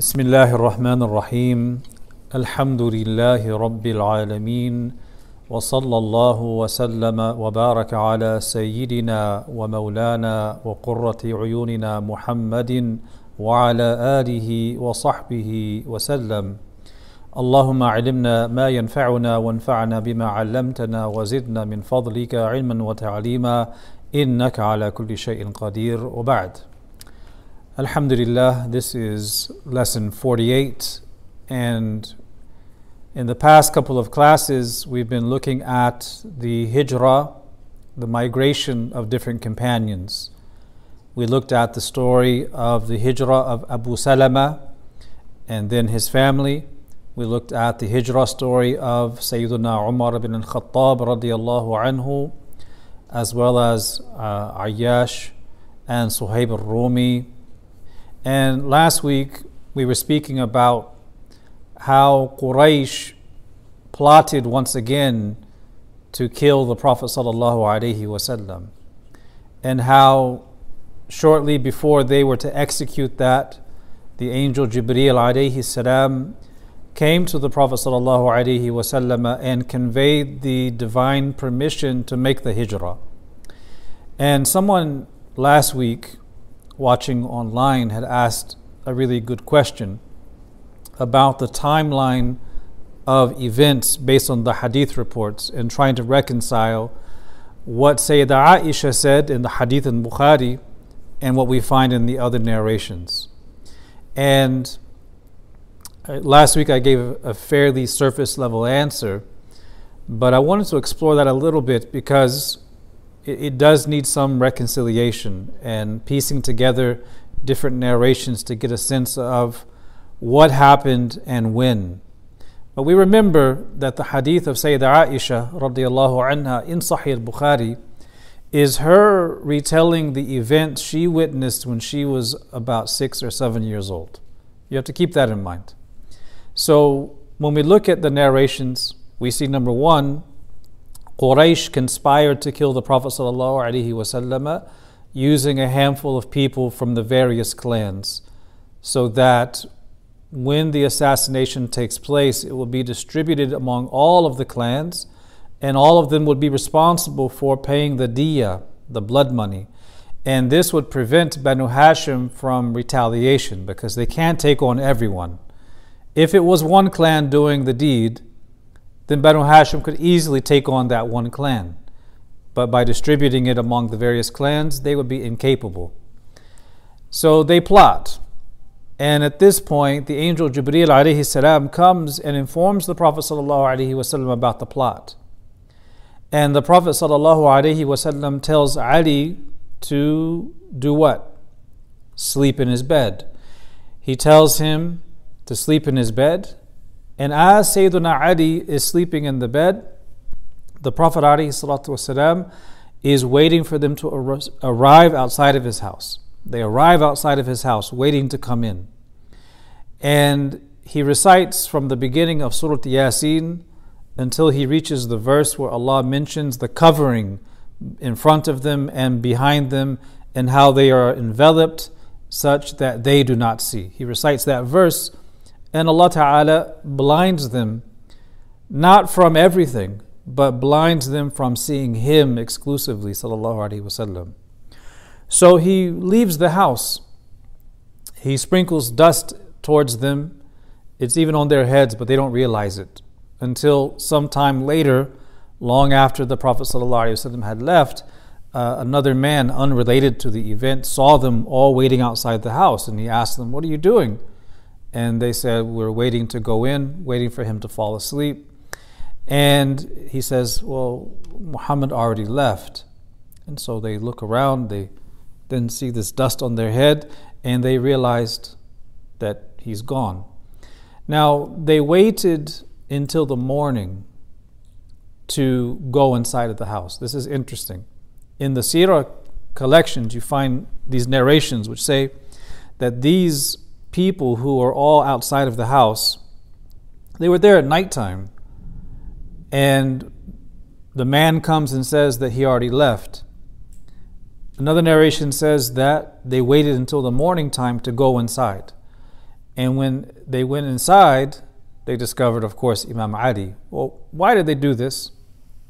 بسم الله الرحمن الرحيم الحمد لله رب العالمين وصلى الله وسلم وبارك على سيدنا ومولانا وقرة عيوننا محمد وعلى آله وصحبه وسلم اللهم علمنا ما ينفعنا وانفعنا بما علمتنا وزدنا من فضلك علما وتعليما إنك على كل شيء قدير وبعد Alhamdulillah, this is lesson 48, and in the past couple of classes, we've been looking at the hijrah, the migration of different companions. We looked at the story of the hijrah of Abu Salama and then his family. We looked at the hijrah story of Sayyidina Umar ibn al-Khattab radiallahu anhu, as well as uh, Ayyash and Suhaib al-Rumi and last week we were speaking about how Quraysh plotted once again to kill the Prophet wasallam, and how shortly before they were to execute that, the angel Jibreel alayhi salam came to the Prophet wasallam and conveyed the divine permission to make the hijrah. And someone last week watching online had asked a really good question about the timeline of events based on the hadith reports and trying to reconcile what Sayyidah Aisha said in the hadith in Bukhari and what we find in the other narrations. And uh, last week I gave a fairly surface level answer, but I wanted to explore that a little bit because it, it does need some reconciliation and piecing together different narrations to get a sense of what happened and when. But we remember that the hadith of Sayyidah Aisha radiallahu anha in Sahih al-Bukhari is her retelling the events she witnessed when she was about six or seven years old. You have to keep that in mind. So when we look at the narrations, we see number one, Quraysh conspired to kill the Prophet ﷺ using a handful of people from the various clans so that when the assassination takes place, it will be distributed among all of the clans, and all of them would be responsible for paying the diya, the blood money. And this would prevent Banu Hashim from retaliation because they can't take on everyone. If it was one clan doing the deed, then Banu Hashim could easily take on that one clan. But by distributing it among the various clans, they would be incapable. So they plot. And at this point, the angel Jibreel alayhi salam comes and informs the Prophet wasallam about the plot. And the Prophet wasallam tells Ali to do what? Sleep in his bed. He tells him to sleep in his bed and as Sayyidina Ali is sleeping in the bed, the Prophet والسلام, is waiting for them to arrive outside of his house. They arrive outside of his house, waiting to come in. And he recites from the beginning of Surah Yasin until he reaches the verse where Allah mentions the covering in front of them and behind them and how they are enveloped such that they do not see. He recites that verse and Allah Ta'ala blinds them not from everything, but blinds them from seeing Him exclusively. Wasallam. So he leaves the house. He sprinkles dust towards them. It's even on their heads, but they don't realize it. Until sometime later, long after the Prophet had left, uh, another man unrelated to the event saw them all waiting outside the house and he asked them, What are you doing? And they said, We're waiting to go in, waiting for him to fall asleep. And he says, Well, Muhammad already left. And so they look around, they then see this dust on their head, and they realized that he's gone. Now, they waited until the morning to go inside of the house. This is interesting. In the Sirah collections, you find these narrations which say that these people who are all outside of the house, they were there at nighttime. And the man comes and says that he already left. Another narration says that they waited until the morning time to go inside. And when they went inside, they discovered, of course, Imam Ali. Well, why did they do this?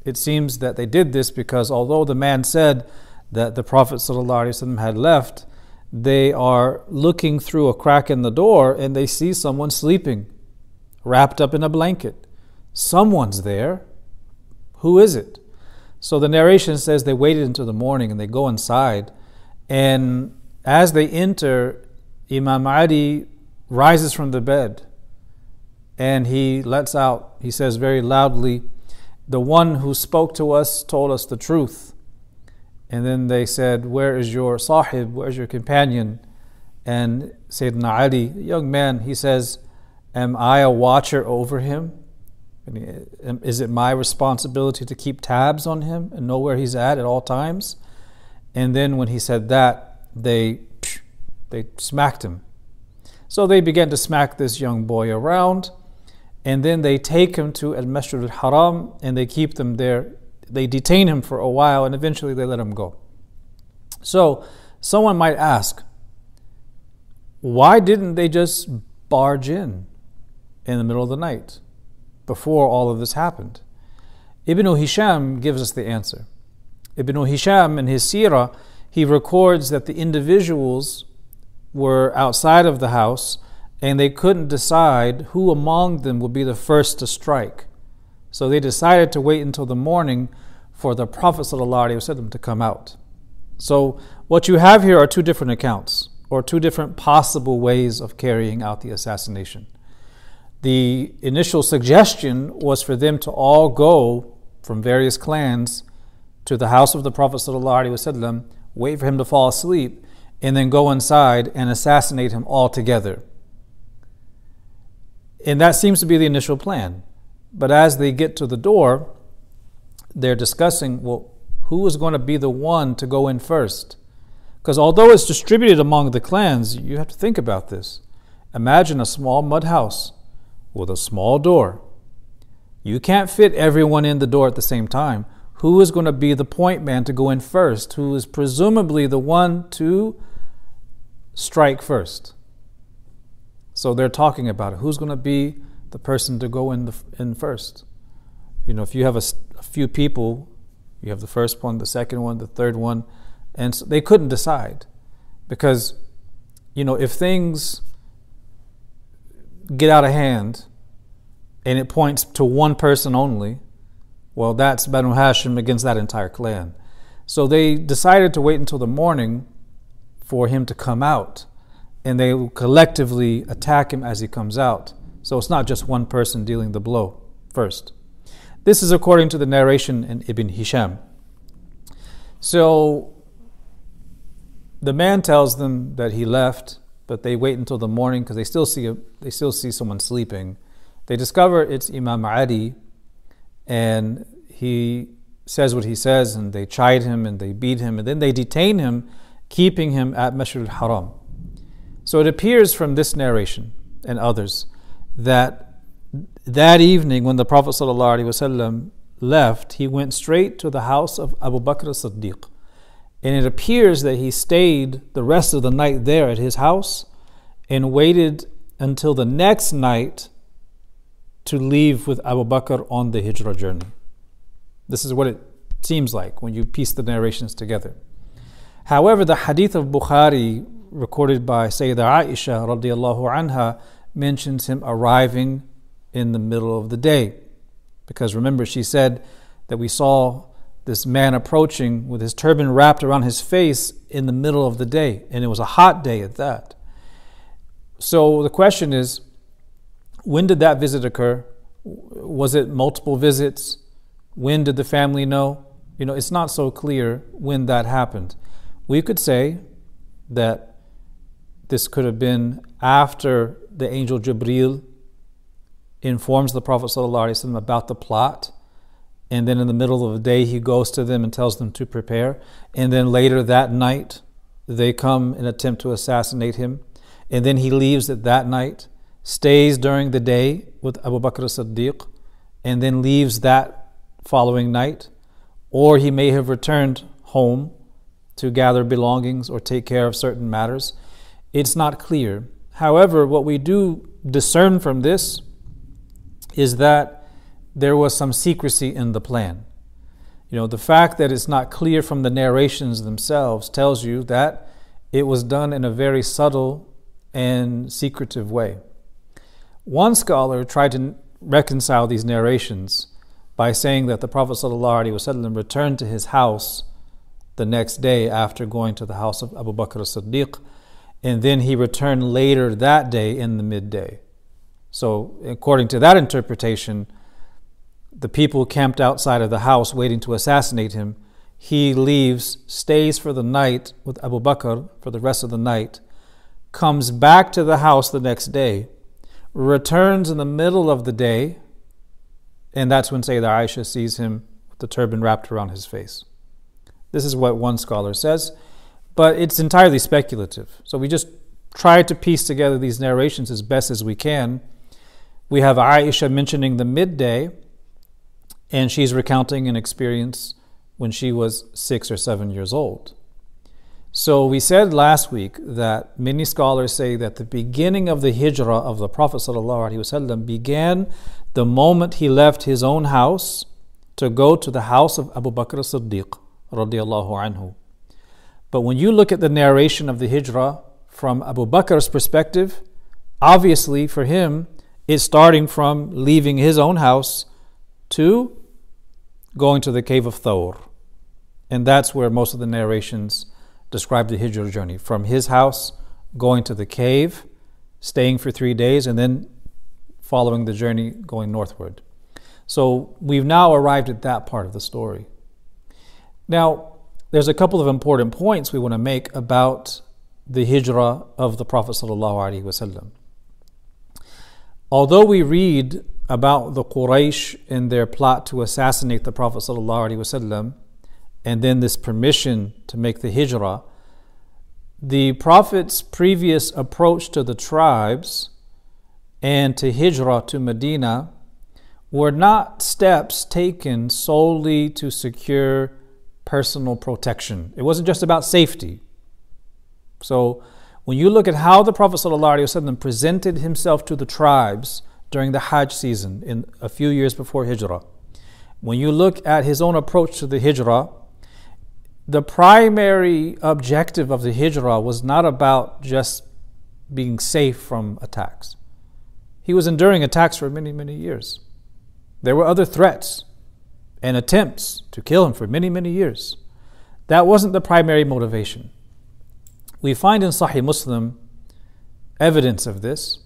It seems that they did this because although the man said that the Prophet had left, they are looking through a crack in the door and they see someone sleeping, wrapped up in a blanket. Someone's there. Who is it? So the narration says they waited until the morning and they go inside. And as they enter, Imam Ali rises from the bed and he lets out, he says very loudly, The one who spoke to us told us the truth. And then they said, Where is your sahib? Where's your companion? And Sayyidina Ali, young man, he says, Am I a watcher over him? Is it my responsibility to keep tabs on him and know where he's at at all times? And then when he said that, they they smacked him. So they began to smack this young boy around, and then they take him to Al Masjid al Haram and they keep them there they detain him for a while and eventually they let him go. So, someone might ask, why didn't they just barge in in the middle of the night before all of this happened? Ibn Hisham gives us the answer. Ibn Hisham in his seerah, he records that the individuals were outside of the house and they couldn't decide who among them would be the first to strike. So they decided to wait until the morning for the Prophet ﷺ to come out. So what you have here are two different accounts, or two different possible ways of carrying out the assassination. The initial suggestion was for them to all go from various clans to the house of the Prophet ﷺ, wait for him to fall asleep, and then go inside and assassinate him altogether. And that seems to be the initial plan. But as they get to the door, they're discussing, well, who is going to be the one to go in first? Because although it's distributed among the clans, you have to think about this. Imagine a small mud house with a small door. You can't fit everyone in the door at the same time. Who is going to be the point man to go in first? Who is presumably the one to strike first? So they're talking about it. Who's going to be the person to go in, the, in first. You know, if you have a, a, few people, you have the first one, the second one, the third one, and so they couldn't decide because, you know, if things get out of hand and it points to one person only, well, that's Banu Hashim against that entire clan. So they decided to wait until the morning for him to come out, and they collectively attack him as he comes out. So it's not just one person dealing the blow first. This is according to the narration in Ibn Hisham. So the man tells them that he left, but they wait until the morning because they still see a, they still see someone sleeping. They discover it's Imam Ali, and he says what he says, and they chide him and they beat him, and then they detain him, keeping him at Masjid al-Haram. So it appears from this narration and others that that evening when the Prophet ﷺ left, he went straight to the house of Abu Bakr as-Siddiq. And it appears that he stayed the rest of the night there at his house and waited until the next night to leave with Abu Bakr on the Hijrah journey. This is what it seems like when you piece the narrations together. However, the hadith of Bukhari recorded by Sayyidah Aisha radiallahu anha mentions him arriving in the middle of the day. Because remember, she said that we saw this man approaching with his turban wrapped around his face in the middle of the day, and it was a hot day at that. So the question is when did that visit occur? Was it multiple visits? When did the family know? You know, it's not so clear when that happened. We could say that this could have been after the angel Jibril informs the Prophet about the plot. And then in the middle of the day, he goes to them and tells them to prepare. And then later that night, they come and attempt to assassinate him. And then he leaves at that night, stays during the day with Abu Bakr as-Siddiq, and then leaves that following night. Or he may have returned home to gather belongings or take care of certain matters. It's not clear. However, what we do discern from this is that there was some secrecy in the plan. You know, the fact that it's not clear from the narrations themselves tells you that it was done in a very subtle and secretive way. One scholar tried to reconcile these narrations by saying that the Prophet ﷺ returned to his house the next day after going to the house of Abu Bakr as Siddiq, and then he returned later that day in the midday. So, according to that interpretation, the people camped outside of the house waiting to assassinate him. He leaves, stays for the night with Abu Bakr for the rest of the night, comes back to the house the next day, returns in the middle of the day, and that's when Sayyidah Aisha sees him with the turban wrapped around his face. This is what one scholar says, but it's entirely speculative. So we just try to piece together these narrations as best as we can. We have Aisha mentioning the midday, and she's recounting an experience when she was six or seven years old. So we said last week that many scholars say that the beginning of the hijrah of the Prophet ﷺ began the moment he left his own house to go to the house of Abu Bakr as-Siddiq anhu. But when you look at the narration of the hijrah from Abu Bakr's perspective, obviously for him it's starting from leaving his own house to going to the cave of Thawr. And that's where most of the narrations describe the Hijrah journey from his house, going to the cave, staying for three days, and then following the journey going northward. So we've now arrived at that part of the story. Now, there's a couple of important points we want to make about the hijrah of the Prophet. Although we read about the Quraysh and their plot to assassinate the Prophet and then this permission to make the hijrah, the Prophet's previous approach to the tribes and to hijrah to Medina were not steps taken solely to secure personal protection. It wasn't just about safety. So, when you look at how the Prophet ﷺ presented himself to the tribes during the Hajj season in a few years before Hijrah, when you look at his own approach to the Hijrah, the primary objective of the hijrah was not about just being safe from attacks. He was enduring attacks for many, many years. There were other threats and attempts to kill him for many, many years. That wasn't the primary motivation. We find in Sahih Muslim evidence of this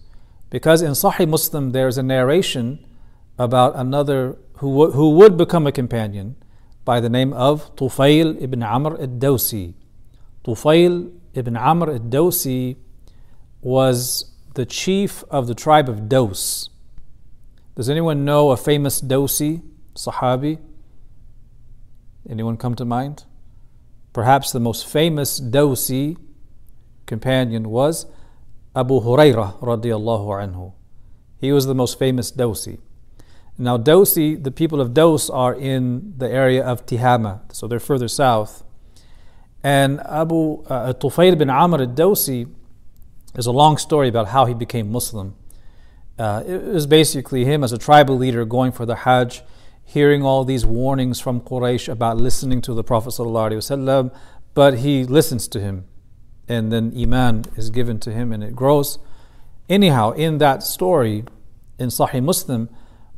because in Sahih Muslim there's a narration about another who, who would become a companion by the name of Tufail ibn Amr al-Dawsi. Tufail ibn Amr al-Dawsi was the chief of the tribe of Daws. Does anyone know a famous Dawsi, Sahabi? Anyone come to mind? Perhaps the most famous Dawsi companion was Abu Hurairah radiallahu anhu. He was the most famous Dawsi. Now, Dosi, the people of Dos are in the area of Tihama, so they're further south. And Abu uh, Tufayl bin Amr al-Dosi is a long story about how he became Muslim. Uh, it was basically him as a tribal leader going for the Hajj, hearing all these warnings from Quraysh about listening to the Prophet ﷺ, but he listens to him, and then Iman is given to him and it grows. Anyhow, in that story, in Sahih Muslim,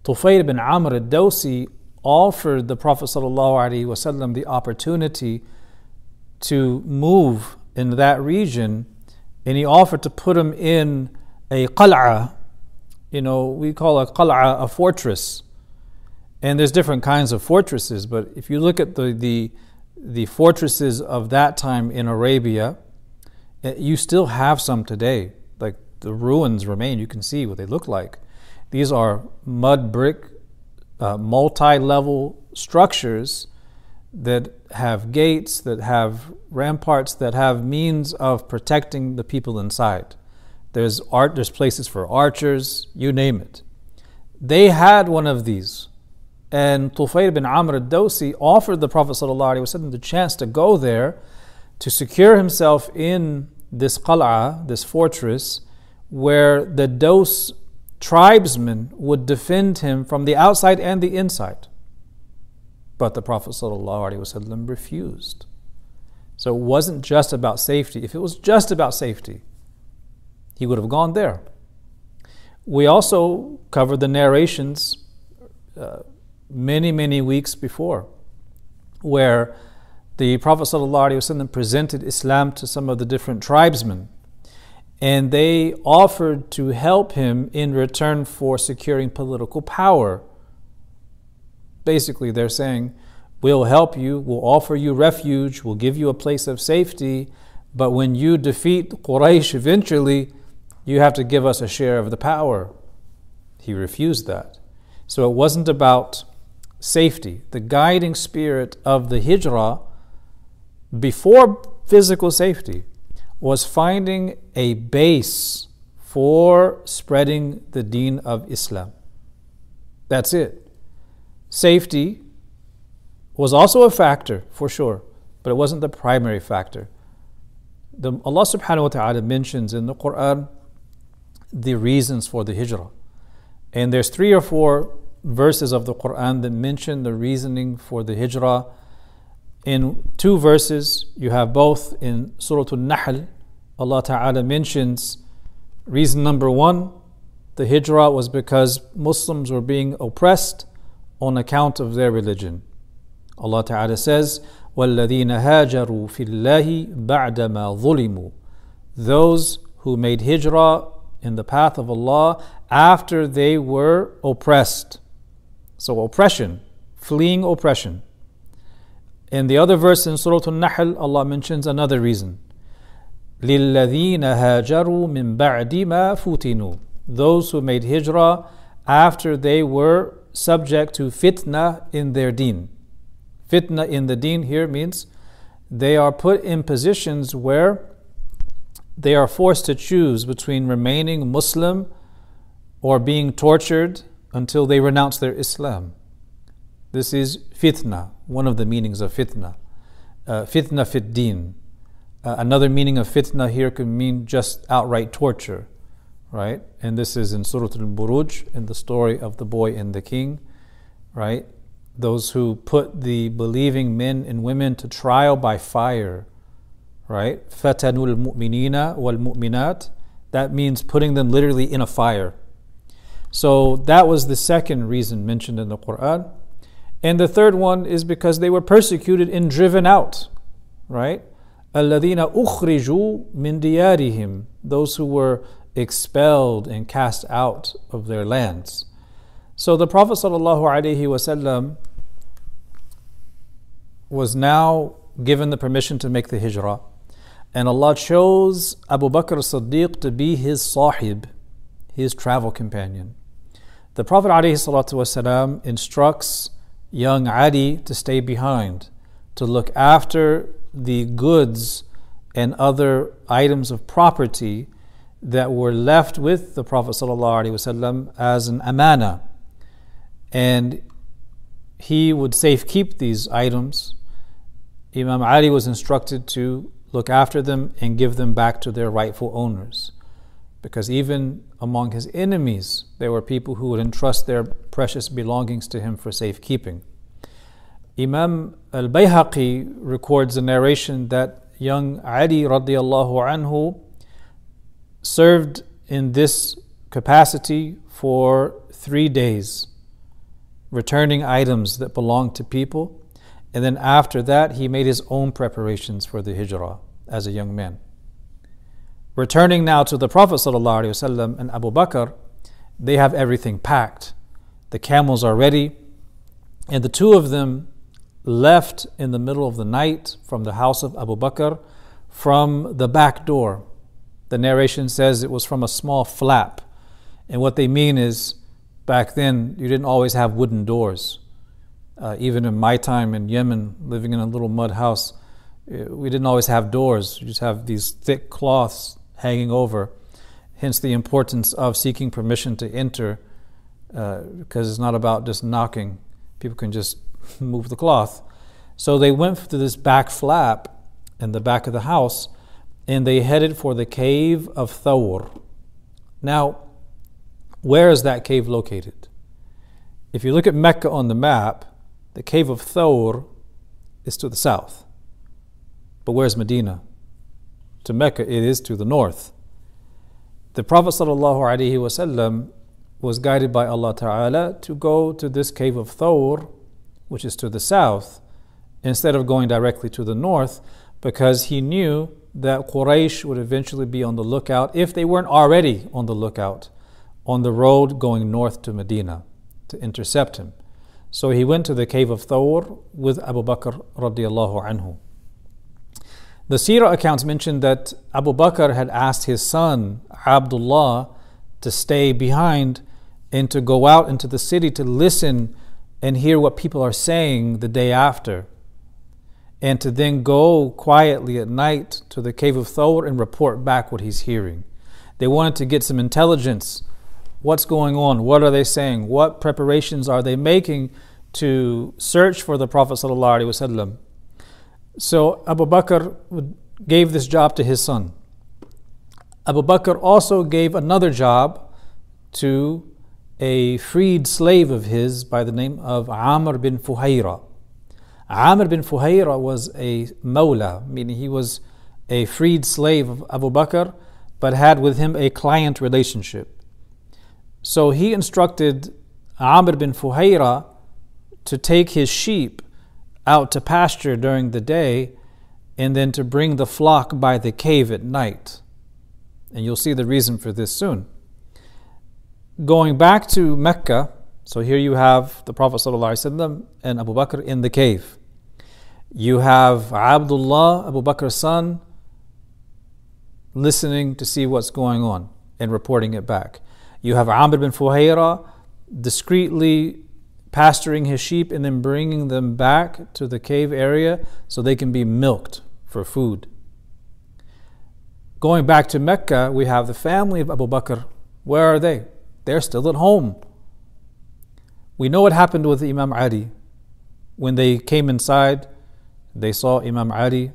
Tufayl bin Amr al-Dawsi offered the Prophet ﷺ the opportunity to move in that region and he offered to put him in a qal'a, you know, we call a qal'a a fortress. And there's different kinds of fortresses, but if you look at the, the, the fortresses of that time in Arabia, eh, you still have some today. Like the ruins remain, you can see what they look like. These are mud brick, uh, multi level structures that have gates, that have ramparts, that have means of protecting the people inside. There's art, there's places for archers, you name it. They had one of these. And Tufayl bin Amr al-Dawsi offered the Prophet ﷺ the chance to go there to secure himself in this qal'a, this fortress, where the Dos tribesmen would defend him from the outside and the inside. But the Prophet ﷺ refused. So it wasn't just about safety. If it was just about safety, he would have gone there. We also covered the narrations uh, many, many weeks before, where the Prophet ﷺ presented Islam to some of the different tribesmen, and they offered to help him in return for securing political power. Basically, they're saying, We'll help you, we'll offer you refuge, we'll give you a place of safety, but when you defeat Quraysh eventually, you have to give us a share of the power. He refused that. So it wasn't about safety. The guiding spirit of the hijrah before physical safety was finding a base for spreading the deen of Islam. That's it. Safety was also a factor for sure, but it wasn't the primary factor. The, Allah subhanahu wa ta'ala mentions in the Quran the reasons for the hijrah. And there's three or four verses of the Quran that mention the reasoning for the hijrah. In two verses, you have both in Surah Al-Nahl, Allah Ta'ala mentions reason number one, the hijrah was because Muslims were being oppressed on account of their religion. Allah Ta'ala says, وَالَّذِينَ هَاجَرُوا فِي اللَّهِ بَعْدَمَا ظُلِمُوا Those who made hijrah in the path of Allah after they were oppressed. So, oppression, fleeing oppression. In the other verse in Surah Al-Nahl, Allah mentions another reason. لِلَّذِينَ هَاجَرُوا مِن بَعْدِ مَا فُتِنُوا Those who made hijrah after they were subject to fitna in their deen. Fitna in the deen here means they are put in positions where they are forced to choose between remaining Muslim or being tortured until they renounce their Islam. This is fitna, one of the meanings of fitna. Uh, fitna fit din. Uh, another meaning of fitna here could mean just outright torture, right? And this is in Surah Al Buruj, in the story of the boy and the king, right? Those who put the believing men and women to trial by fire right? Fatanul mu'minina wal mu'minat. That means putting them literally in a fire. So that was the second reason mentioned in the Quran. And the third one is because they were persecuted and driven out, right? الَّذِينَ أُخْرِجُوا مِنْ دِيَارِهِمْ Those who were expelled and cast out of their lands. So the Prophet ﷺ was now given the permission to make the hijrah. And Allah chose Abu Bakr as-Siddiq to be his sahib, his travel companion. The Prophet ﷺ instructs young Ali to stay behind, to look after the goods and other items of property that were left with the Prophet ﷺ as an amana. And he would safekeep these items. Imam Ali was instructed to look after them, and give them back to their rightful owners. Because even among his enemies, there were people who would entrust their precious belongings to him for safekeeping. Imam al Bayhaqi records a narration that young Ali radiallahu anhu served in this capacity for three days, returning items that belonged to people and then after that, he made his own preparations for the hijrah as a young man. Returning now to the Prophet and Abu Bakr, they have everything packed. The camels are ready, and the two of them left in the middle of the night from the house of Abu Bakr from the back door. The narration says it was from a small flap. And what they mean is back then you didn't always have wooden doors. Uh, even in my time in Yemen, living in a little mud house, uh, we didn't always have doors. We just have these thick cloths hanging over. Hence the importance of seeking permission to enter, uh, because it's not about just knocking. People can just move the cloth. So they went to this back flap in the back of the house, and they headed for the cave of Thawr. Now, where is that cave located? If you look at Mecca on the map, the cave of Thawr is to the south. But where's Medina? To Mecca, it is to the north. The Prophet ﷺ was guided by Allah Ta'ala to go to this cave of Thawr, which is to the south, instead of going directly to the north, because he knew that Quraysh would eventually be on the lookout, if they weren't already on the lookout, on the road going north to Medina to intercept him. So he went to the cave of Thawr with Abu Bakr radiallahu anhu. The Sirah accounts mention that Abu Bakr had asked his son Abdullah to stay behind and to go out into the city to listen and hear what people are saying the day after. And to then go quietly at night to the cave of Thawr and report back what he's hearing. They wanted to get some intelligence. What's going on? What are they saying? What preparations are they making to search for the Prophet? ﷺ? So Abu Bakr gave this job to his son. Abu Bakr also gave another job to a freed slave of his by the name of Amr bin Fuhayra. Amr bin Fuhayra was a mawla, meaning he was a freed slave of Abu Bakr, but had with him a client relationship. So he instructed Amr bin Fuhayra to take his sheep out to pasture during the day and then to bring the flock by the cave at night. And you'll see the reason for this soon. Going back to Mecca, so here you have the Prophet and Abu Bakr in the cave. You have Abdullah, Abu Bakr's son, listening to see what's going on and reporting it back. You have Amr bin Fuhayra discreetly pasturing his sheep and then bringing them back to the cave area so they can be milked for food. Going back to Mecca, we have the family of Abu Bakr. Where are they? They're still at home. We know what happened with Imam Ali. When they came inside, they saw Imam Ali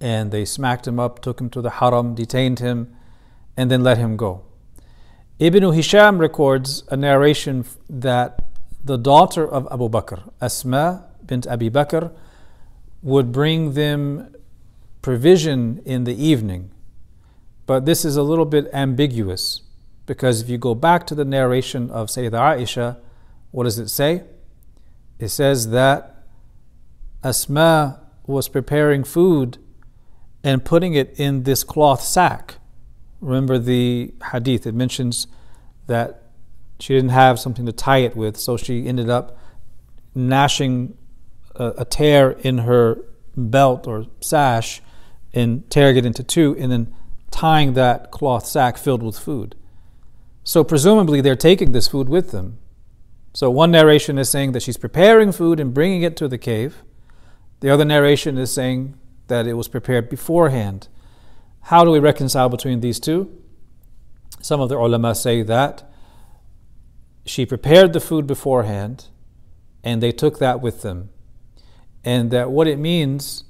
and they smacked him up, took him to the haram, detained him, and then let him go. Ibn Hisham records a narration that the daughter of Abu Bakr, Asma bint Abi Bakr, would bring them provision in the evening. But this is a little bit ambiguous because if you go back to the narration of Sayyidah Aisha, what does it say? It says that Asma was preparing food and putting it in this cloth sack. Remember the hadith, it mentions that she didn't have something to tie it with, so she ended up gnashing a, a tear in her belt or sash and tearing it into two, and then tying that cloth sack filled with food. So, presumably, they're taking this food with them. So, one narration is saying that she's preparing food and bringing it to the cave. The other narration is saying that it was prepared beforehand. How do we reconcile between these two? Some of the ulama say that she prepared the food beforehand and they took that with them. And that what it means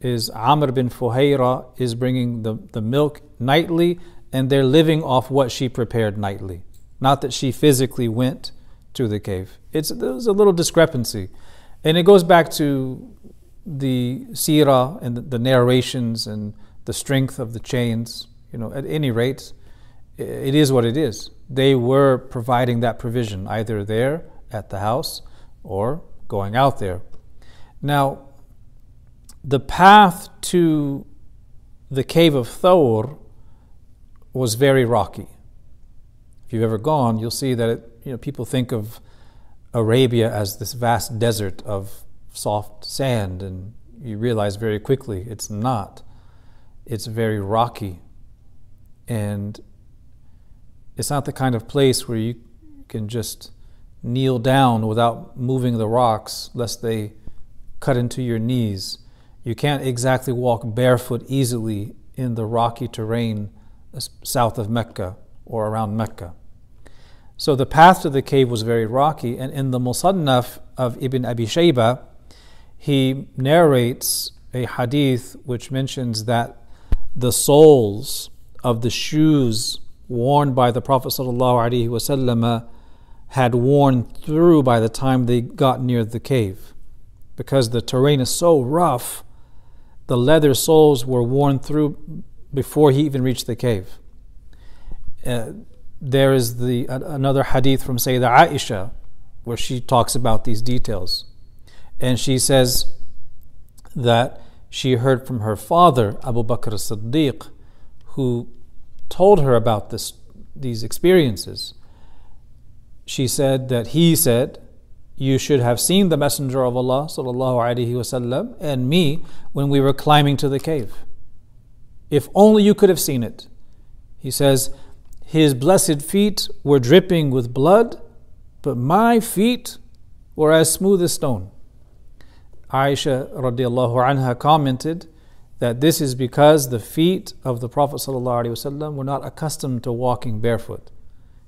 is Amr bin Fuhayra is bringing the, the milk nightly and they're living off what she prepared nightly. Not that she physically went to the cave. It's, there's a little discrepancy. And it goes back to the seerah and the, the narrations and the strength of the chains. You know, at any rate, it is what it is. They were providing that provision either there at the house or going out there. Now, the path to the cave of Thawr was very rocky. If you've ever gone, you'll see that it, you know, people think of Arabia as this vast desert of soft sand, and you realize very quickly it's not. It's very rocky. And it's not the kind of place where you can just kneel down without moving the rocks lest they cut into your knees. You can't exactly walk barefoot easily in the rocky terrain uh, south of Mecca or around Mecca. So the path to the cave was very rocky, and in the Musannaf of Ibn Abi Shayba, he narrates a hadith which mentions that the soles of the shoes worn by the Prophet ﷺ had worn through by the time they got near the cave. Because the terrain is so rough, the leather soles were worn through before he even reached the cave. Uh, there is the another hadith from Sayyidah Aisha where she talks about these details. And she says that she heard from her father, Abu Bakr as-Siddiq, who told her about this, these experiences. She said that he said, You should have seen the Messenger of Allah وسلم, and me when we were climbing to the cave. If only you could have seen it. He says, His blessed feet were dripping with blood, but my feet were as smooth as stone. Aisha radiallahu anha commented that this is because the feet of the Prophet ﷺ were not accustomed to walking barefoot.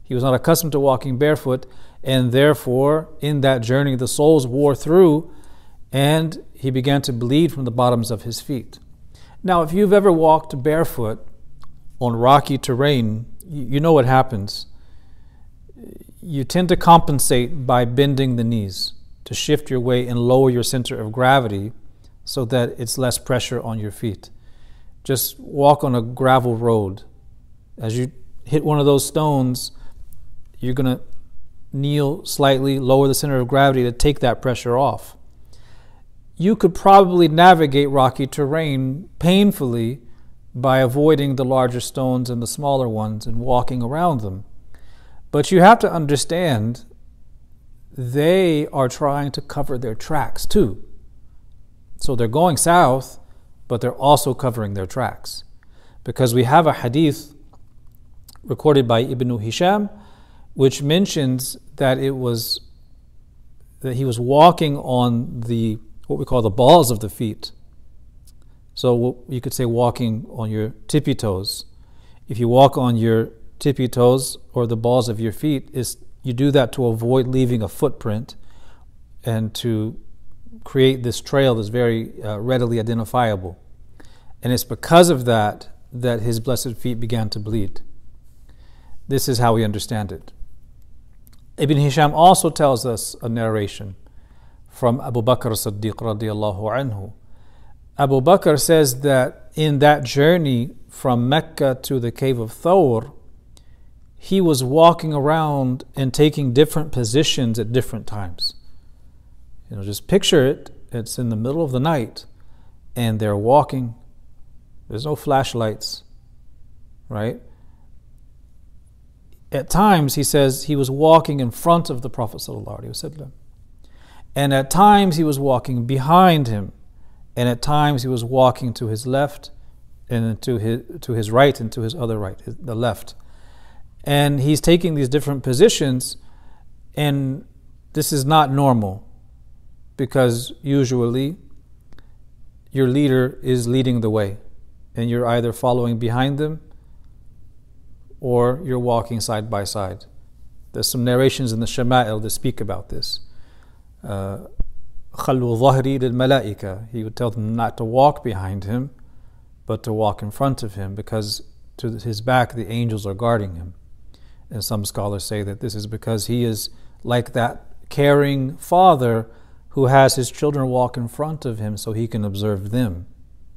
He was not accustomed to walking barefoot, and therefore, in that journey, the soles wore through, and he began to bleed from the bottoms of his feet. Now, if you've ever walked barefoot on rocky terrain, you know what happens. You tend to compensate by bending the knees to shift your weight and lower your center of gravity so that it's less pressure on your feet. Just walk on a gravel road. As you hit one of those stones, you're going to kneel slightly, lower the center of gravity to take that pressure off. You could probably navigate rocky terrain painfully by avoiding the larger stones and the smaller ones and walking around them. But you have to understand they are trying to cover their tracks too. So they're going south, but they're also covering their tracks. Because we have a hadith recorded by Ibn Hisham, which mentions that it was that he was walking on the what we call the balls of the feet. So you could say walking on your tippy toes. If you walk on your tippy toes or the balls of your feet, is you do that to avoid leaving a footprint and to create this trail that's very uh, readily identifiable. And it's because of that that his blessed feet began to bleed. This is how we understand it. Ibn Hisham also tells us a narration from Abu Bakr Siddiq radiallahu anhu. Abu Bakr says that in that journey from Mecca to the cave of Thawr, he was walking around and taking different positions at different times. You know, just picture it. It's in the middle of the night and they're walking. There's no flashlights, right? At times, he says he was walking in front of the Prophet. And at times, he was walking behind him. And at times, he was walking to his left and to his, to his right and to his other right, the left. And he's taking these different positions, and this is not normal because usually your leader is leading the way and you're either following behind them or you're walking side by side. There's some narrations in the Shama'il that speak about this. Uh, he would tell them not to walk behind him, but to walk in front of him because to his back the angels are guarding him. And some scholars say that this is because he is like that caring father who has his children walk in front of him so he can observe them.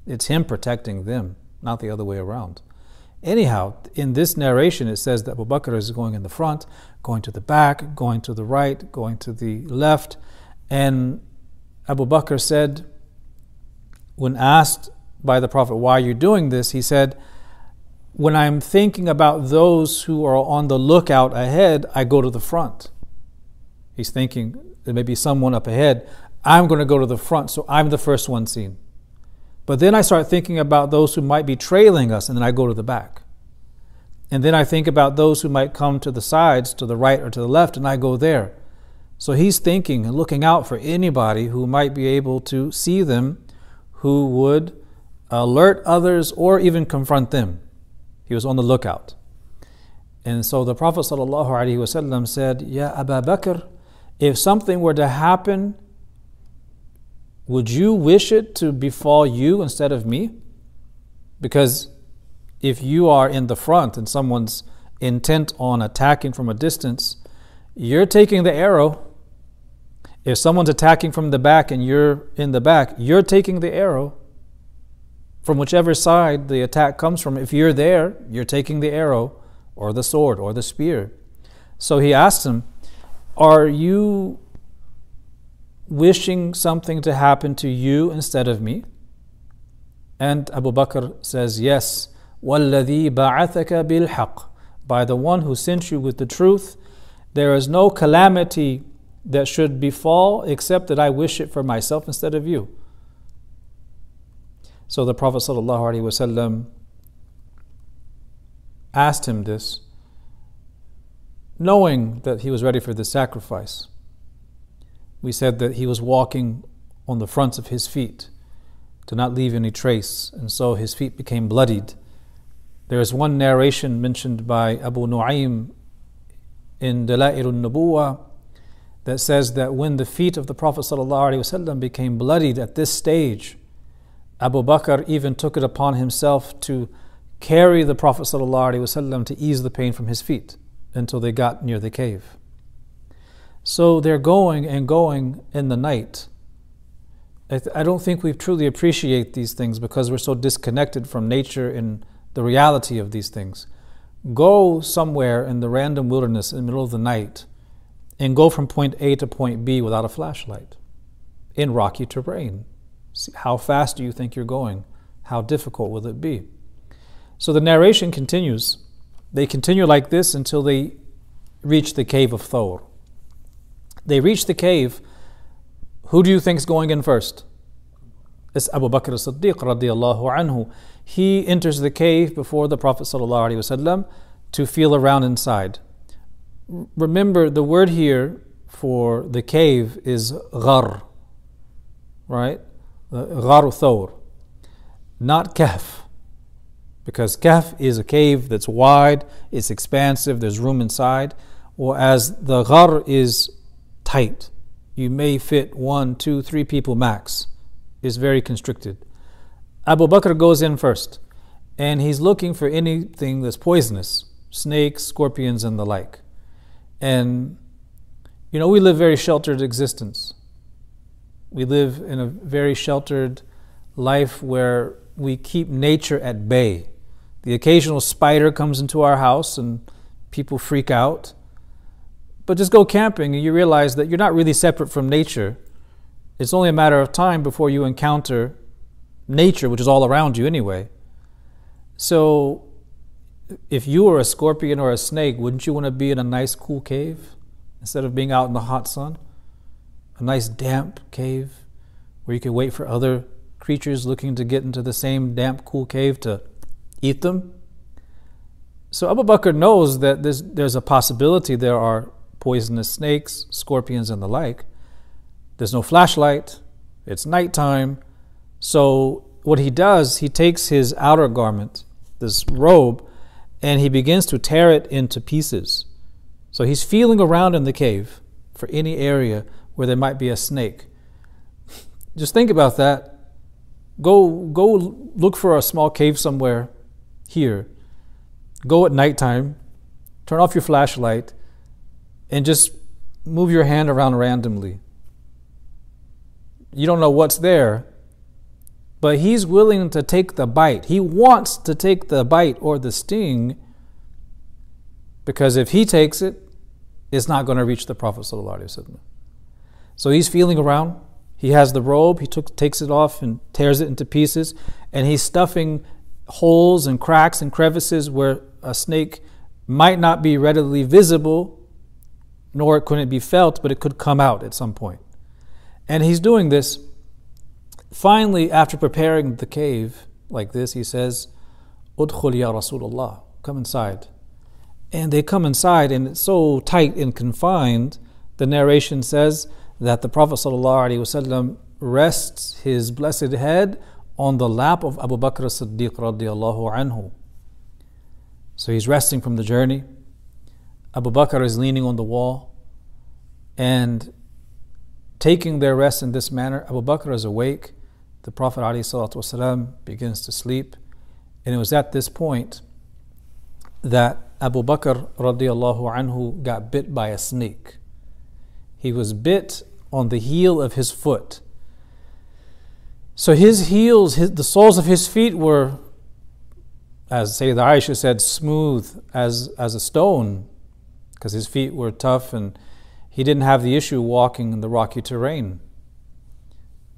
It's him protecting them, not the other way around. Anyhow, in this narration, it says that Abu Bakr is going in the front, going to the back, going to the right, going to the left. And Abu Bakr said, when asked by the Prophet, Why are you doing this? he said, When I'm thinking about those who are on the lookout ahead, I go to the front. He's thinking, there may be someone up ahead. I'm going to go to the front, so I'm the first one seen. But then I start thinking about those who might be trailing us, and then I go to the back. And then I think about those who might come to the sides, to the right or to the left, and I go there. So he's thinking and looking out for anybody who might be able to see them, who would alert others or even confront them. He was on the lookout. And so the Prophet ﷺ said, Ya Abu Bakr, if something were to happen, would you wish it to befall you instead of me? Because if you are in the front and someone's intent on attacking from a distance, you're taking the arrow. If someone's attacking from the back and you're in the back, you're taking the arrow from whichever side the attack comes from. If you're there, you're taking the arrow or the sword or the spear. So he asked him, Are you wishing something to happen to you instead of me? And Abu Bakr says, Yes. وَالَّذِي بَعَثَكَ بِالْحَقِّ By the one who sent you with the truth, there is no calamity that should befall except that I wish it for myself instead of you. So the Prophet ﷺ asked him this, knowing that he was ready for the sacrifice. We said that he was walking on the fronts of his feet to not leave any trace, and so his feet became bloodied. There is one narration mentioned by Abu Nu'aym in Dala'il al-Nubuwa that says that when the feet of the Prophet ﷺ became bloodied at this stage, Abu Bakr even took it upon himself to carry the Prophet ﷺ to ease the pain from his feet until they got near the cave. So they're going and going in the night. I don't think we truly appreciate these things because we're so disconnected from nature and the reality of these things. Go somewhere in the random wilderness in the middle of the night and go from point A to point B without a flashlight in rocky terrain. How fast do you think you're going? How difficult will it be? So the narration continues. They continue like this until they reach the cave of Thawr. They reach the cave. Who do you think is going in first? It's Abu Bakr as-Siddiq radiallahu anhu. He enters the cave before the Prophet sallallahu alaihi wasallam to feel around inside. Remember, the word here for the cave is ghar, right? Uh, gharu Thawr, not Kahf. Because Kahf is a cave that's wide, it's expansive, there's room inside, whereas the Ghar is tight. You may fit one, two, three people max. It's very constricted. Abu Bakr goes in first, and he's looking for anything that's poisonous snakes, scorpions, and the like. And, you know, we live very sheltered existence. We live in a very sheltered life where we keep nature at bay. The occasional spider comes into our house and people freak out. But just go camping and you realize that you're not really separate from nature. It's only a matter of time before you encounter nature, which is all around you anyway. So, if you were a scorpion or a snake, wouldn't you want to be in a nice, cool cave instead of being out in the hot sun? A nice damp cave where you could wait for other creatures looking to get into the same damp, cool cave to eat them. So Abu Bakr knows that there's, there's a possibility there are poisonous snakes, scorpions, and the like. There's no flashlight, it's nighttime. So what he does, he takes his outer garment, this robe, and he begins to tear it into pieces. So he's feeling around in the cave for any area where there might be a snake. Just think about that. Go, go look for a small cave somewhere here. Go at nighttime, turn off your flashlight, and just move your hand around randomly. You don't know what's there, but he's willing to take the bite. He wants to take the bite or the sting because if he takes it, it's not going to reach the Prophet. So he's feeling around. He has the robe. He took, takes it off and tears it into pieces. And he's stuffing holes and cracks and crevices where a snake might not be readily visible, nor could it be felt, but it could come out at some point. And he's doing this. Finally, after preparing the cave like this, he says, Udkhul ya Rasulullah, come inside. And they come inside, and it's so tight and confined, the narration says that the Prophet ﷺ rests his blessed head on the lap of Abu Bakr as-Siddiq radiallahu anhu. So he's resting from the journey. Abu Bakr is leaning on the wall and taking their rest in this manner. Abu Bakr is awake. The Prophet ﷺ begins to sleep. And it was at this point that Abu Bakr radiallahu anhu got bit by a snake. He was bit on the heel of his foot. So his heels, his, the soles of his feet were, as Sayyidina Aisha said, smooth as, as a stone, because his feet were tough and he didn't have the issue walking in the rocky terrain.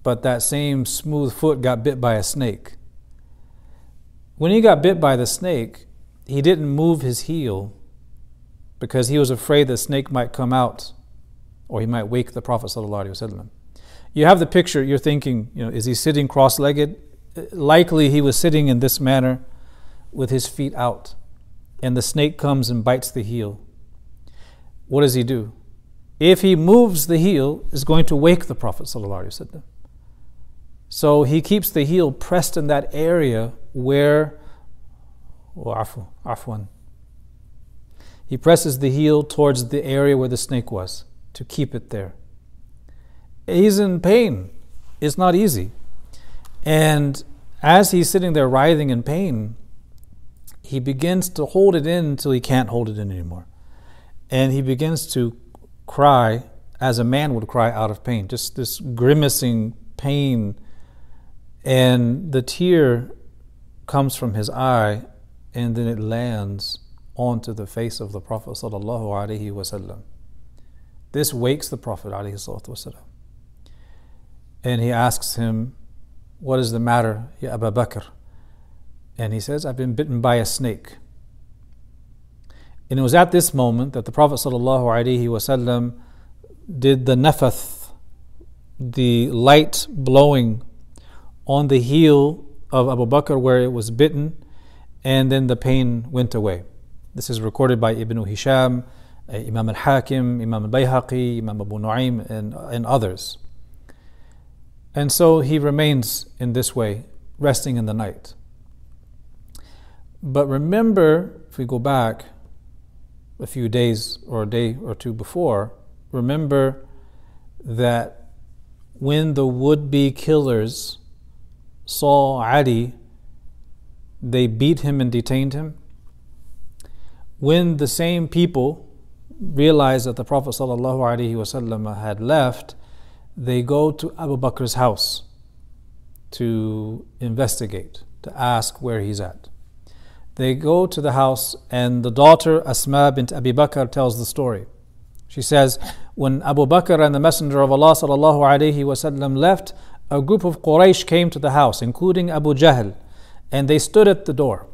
But that same smooth foot got bit by a snake. When he got bit by the snake, he didn't move his heel because he was afraid the snake might come out or he might wake the Prophet. You have the picture, you're thinking, you know, is he sitting cross legged? Uh, likely he was sitting in this manner with his feet out, and the snake comes and bites the heel. What does he do? If he moves the heel, is going to wake the Prophet. So he keeps the heel pressed in that area where oh, afwan. He presses the heel towards the area where the snake was to keep it there. He's in pain. It's not easy. And as he's sitting there writhing in pain, he begins to hold it in until he can't hold it in anymore. And he begins to cry as a man would cry out of pain, just this grimacing pain. And the tear comes from his eye and then it lands onto the face of the Prophet. This wakes the Prophet. And he asks him, What is the matter, Ya Abu Bakr? And he says, I've been bitten by a snake. And it was at this moment that the Prophet ﷺ did the nafath, the light blowing on the heel of Abu Bakr where it was bitten, and then the pain went away. This is recorded by Ibn Hisham Imam al Hakim, Imam al Bayhaqi, Imam Abu Nu'aym, and, and others. And so he remains in this way, resting in the night. But remember, if we go back a few days or a day or two before, remember that when the would be killers saw Ali, they beat him and detained him. When the same people realized that the Prophet ﷺ had left, they go to Abu Bakr's house to investigate, to ask where he's at. They go to the house, and the daughter Asma bint Abi Bakr tells the story. She says, When Abu Bakr and the Messenger of Allah وسلم, left, a group of Quraysh came to the house, including Abu Jahl, and they stood at the door.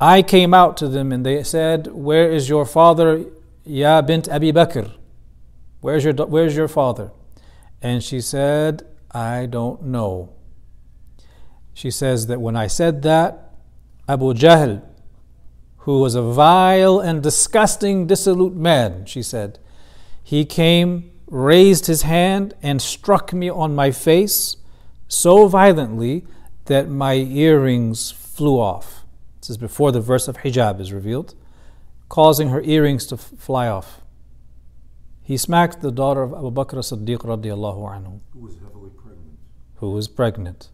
I came out to them and they said, Where is your father Ya bint Abi Bakr, where's your, where's your father? And she said, I don't know. She says that when I said that, Abu Jahl, who was a vile and disgusting, dissolute man, she said, he came, raised his hand, and struck me on my face so violently that my earrings flew off. This is before the verse of hijab is revealed causing her earrings to f- fly off. He smacked the daughter of Abu Bakr as-Siddiq radiallahu anhu. Who was heavily pregnant. Who was pregnant.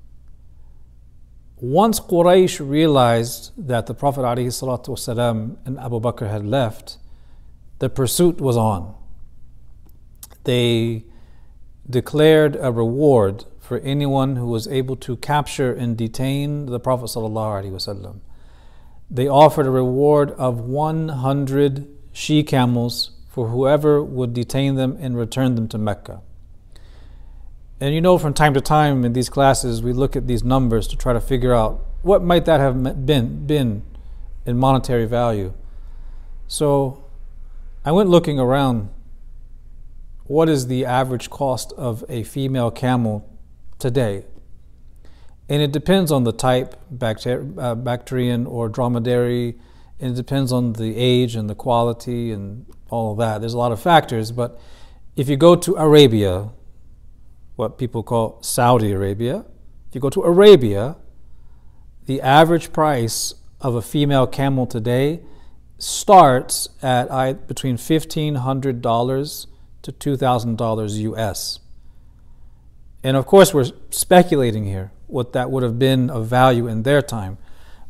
Once Quraysh realized that the Prophet والسلام, and Abu Bakr had left, the pursuit was on. They declared a reward for anyone who was able to capture and detain the Prophet sallallahu alaihi wasallam they offered a reward of 100 she camels for whoever would detain them and return them to Mecca. And you know, from time to time in these classes, we look at these numbers to try to figure out what might that have been, been in monetary value. So I went looking around. What is the average cost of a female camel today? And it depends on the type, bacter- uh, Bactrian or dromedary, and it depends on the age and the quality and all of that. There's a lot of factors, but if you go to Arabia, what people call Saudi Arabia, if you go to Arabia, the average price of a female camel today starts at between $1,500 to $2,000 US. And of course, we're speculating here what that would have been of value in their time.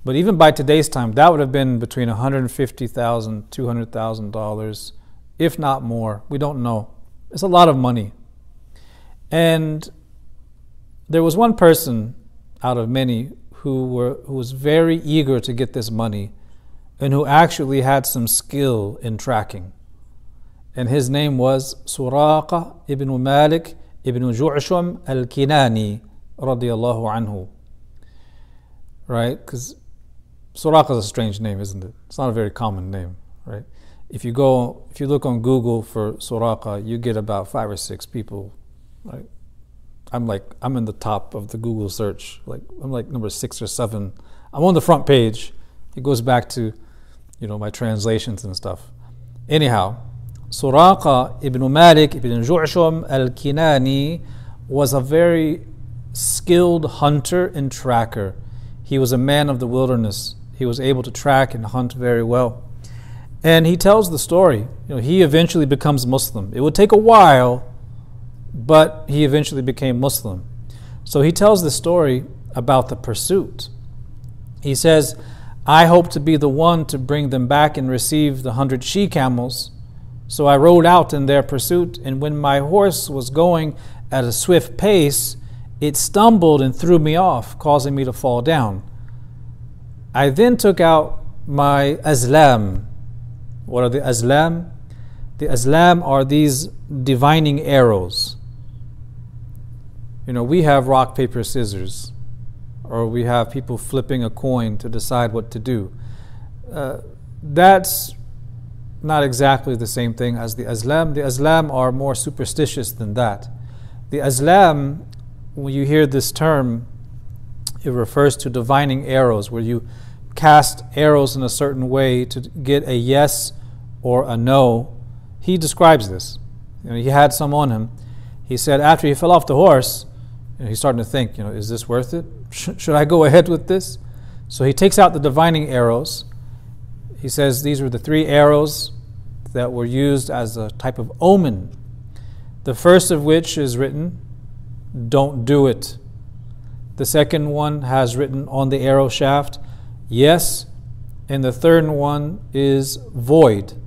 But even by today's time, that would have been between $150,000, $200,000, if not more. We don't know. It's a lot of money. And there was one person out of many who, were, who was very eager to get this money and who actually had some skill in tracking. And his name was Suraqa ibn Malik ibn Ju'shum al Kinani, radiallahu anhu. Right? Because Suraqa is a strange name, isn't it? It's not a very common name, right? If you go, if you look on Google for Suraqa, you get about five or six people, right? I'm like, I'm in the top of the Google search. Like, I'm like number six or seven. I'm on the front page. It goes back to, you know, my translations and stuff. Anyhow, Suraqa ibn Malik ibn Ju'shum al-Kinani was a very skilled hunter and tracker. He was a man of the wilderness. He was able to track and hunt very well. And he tells the story. You know, he eventually becomes Muslim. It would take a while, but he eventually became Muslim. So he tells the story about the pursuit. He says, I hope to be the one to bring them back and receive the hundred she camels. So I rode out in their pursuit, and when my horse was going at a swift pace, it stumbled and threw me off, causing me to fall down. I then took out my azlam. What are the azlam? The azlam are these divining arrows. You know, we have rock, paper, scissors, or we have people flipping a coin to decide what to do. Uh, that's not exactly the same thing as the Azlam. The Azlam are more superstitious than that. The Azlam, when you hear this term, it refers to divining arrows, where you cast arrows in a certain way to get a yes or a no. He describes this. You know, he had some on him. He said after he fell off the horse, you know, he's starting to think, you know, is this worth it? Should I go ahead with this? So he takes out the divining arrows he says these were the three arrows that were used as a type of omen. The first of which is written, Don't do it. The second one has written on the arrow shaft, Yes. And the third one is void.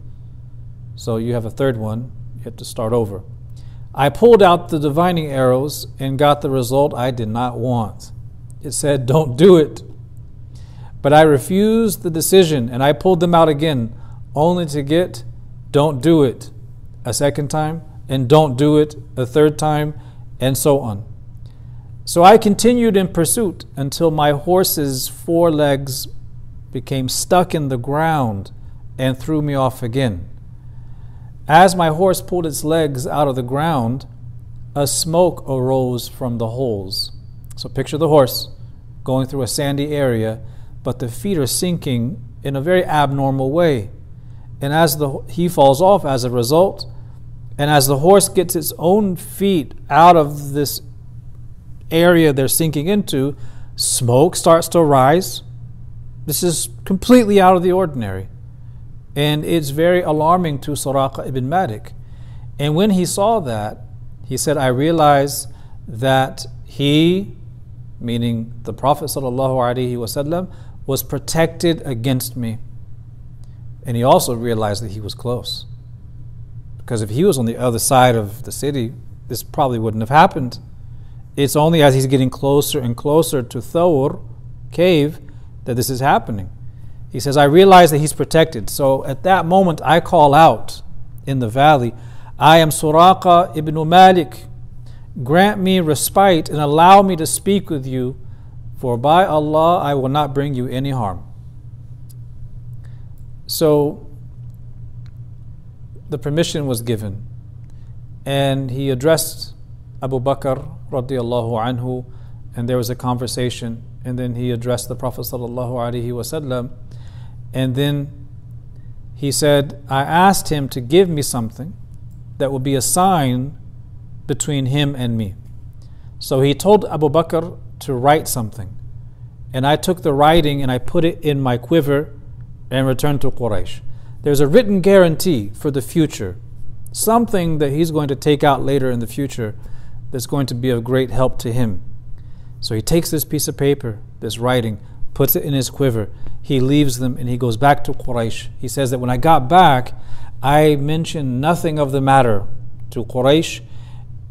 So you have a third one, you have to start over. I pulled out the divining arrows and got the result I did not want. It said, Don't do it. But I refused the decision and I pulled them out again, only to get don't do it a second time, and don't do it a third time, and so on. So I continued in pursuit until my horse's forelegs became stuck in the ground and threw me off again. As my horse pulled its legs out of the ground, a smoke arose from the holes. So picture the horse going through a sandy area but the feet are sinking in a very abnormal way. And as the he falls off as a result, and as the horse gets its own feet out of this area they're sinking into, smoke starts to rise. This is completely out of the ordinary. And it's very alarming to Suraqa ibn Malik. And when he saw that, he said, I realize that he, meaning the Prophet wasallam, was protected against me. And he also realized that he was close. Because if he was on the other side of the city, this probably wouldn't have happened. It's only as he's getting closer and closer to Thawr cave that this is happening. He says, I realize that he's protected. So at that moment, I call out in the valley, I am Suraqa ibn Malik. Grant me respite and allow me to speak with you for by Allah I will not bring you any harm. So the permission was given, and he addressed Abu Bakr radiallahu anhu, and there was a conversation, and then he addressed the Prophet sallallahu alaihi wasallam, and then he said, I asked him to give me something that would be a sign between him and me. So he told Abu Bakr to write something. And I took the writing and I put it in my quiver and returned to Quraysh. There's a written guarantee for the future, something that he's going to take out later in the future that's going to be of great help to him. So he takes this piece of paper, this writing, puts it in his quiver. He leaves them and he goes back to Quraysh. He says that when I got back, I mentioned nothing of the matter to Quraysh,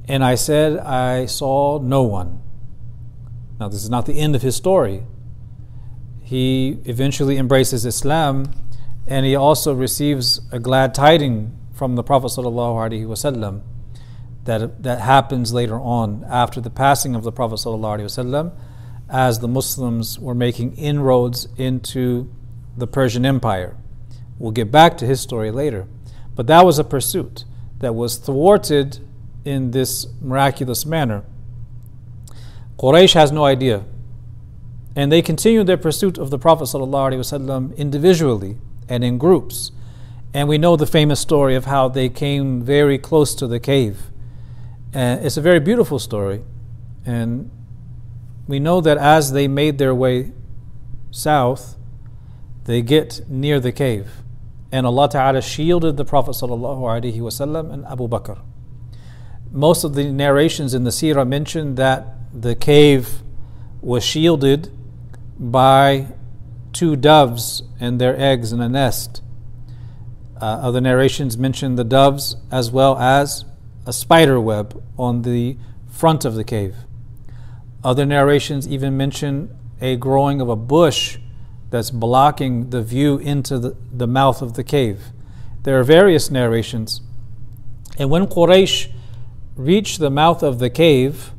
and I said I saw no one. Now, this is not the end of his story. He eventually embraces Islam and he also receives a glad tiding from the Prophet wasallam that that happens later on after the passing of the Prophet wasallam, as the Muslims were making inroads into the Persian Empire. We'll get back to his story later, but that was a pursuit that was thwarted in this miraculous manner. Quraysh has no idea. And they continued their pursuit of the Prophet ﷺ individually and in groups. And we know the famous story of how they came very close to the cave. And it's a very beautiful story. And we know that as they made their way south, they get near the cave. And Allah Ta'ala shielded the Prophet ﷺ and Abu Bakr. Most of the narrations in the seerah mention that the cave was shielded by two doves and their eggs in a nest. Uh, other narrations mention the doves as well as a spider web on the front of the cave. Other narrations even mention a growing of a bush that's blocking the view into the, the mouth of the cave. There are various narrations. And when Quraysh reach the mouth of the cave,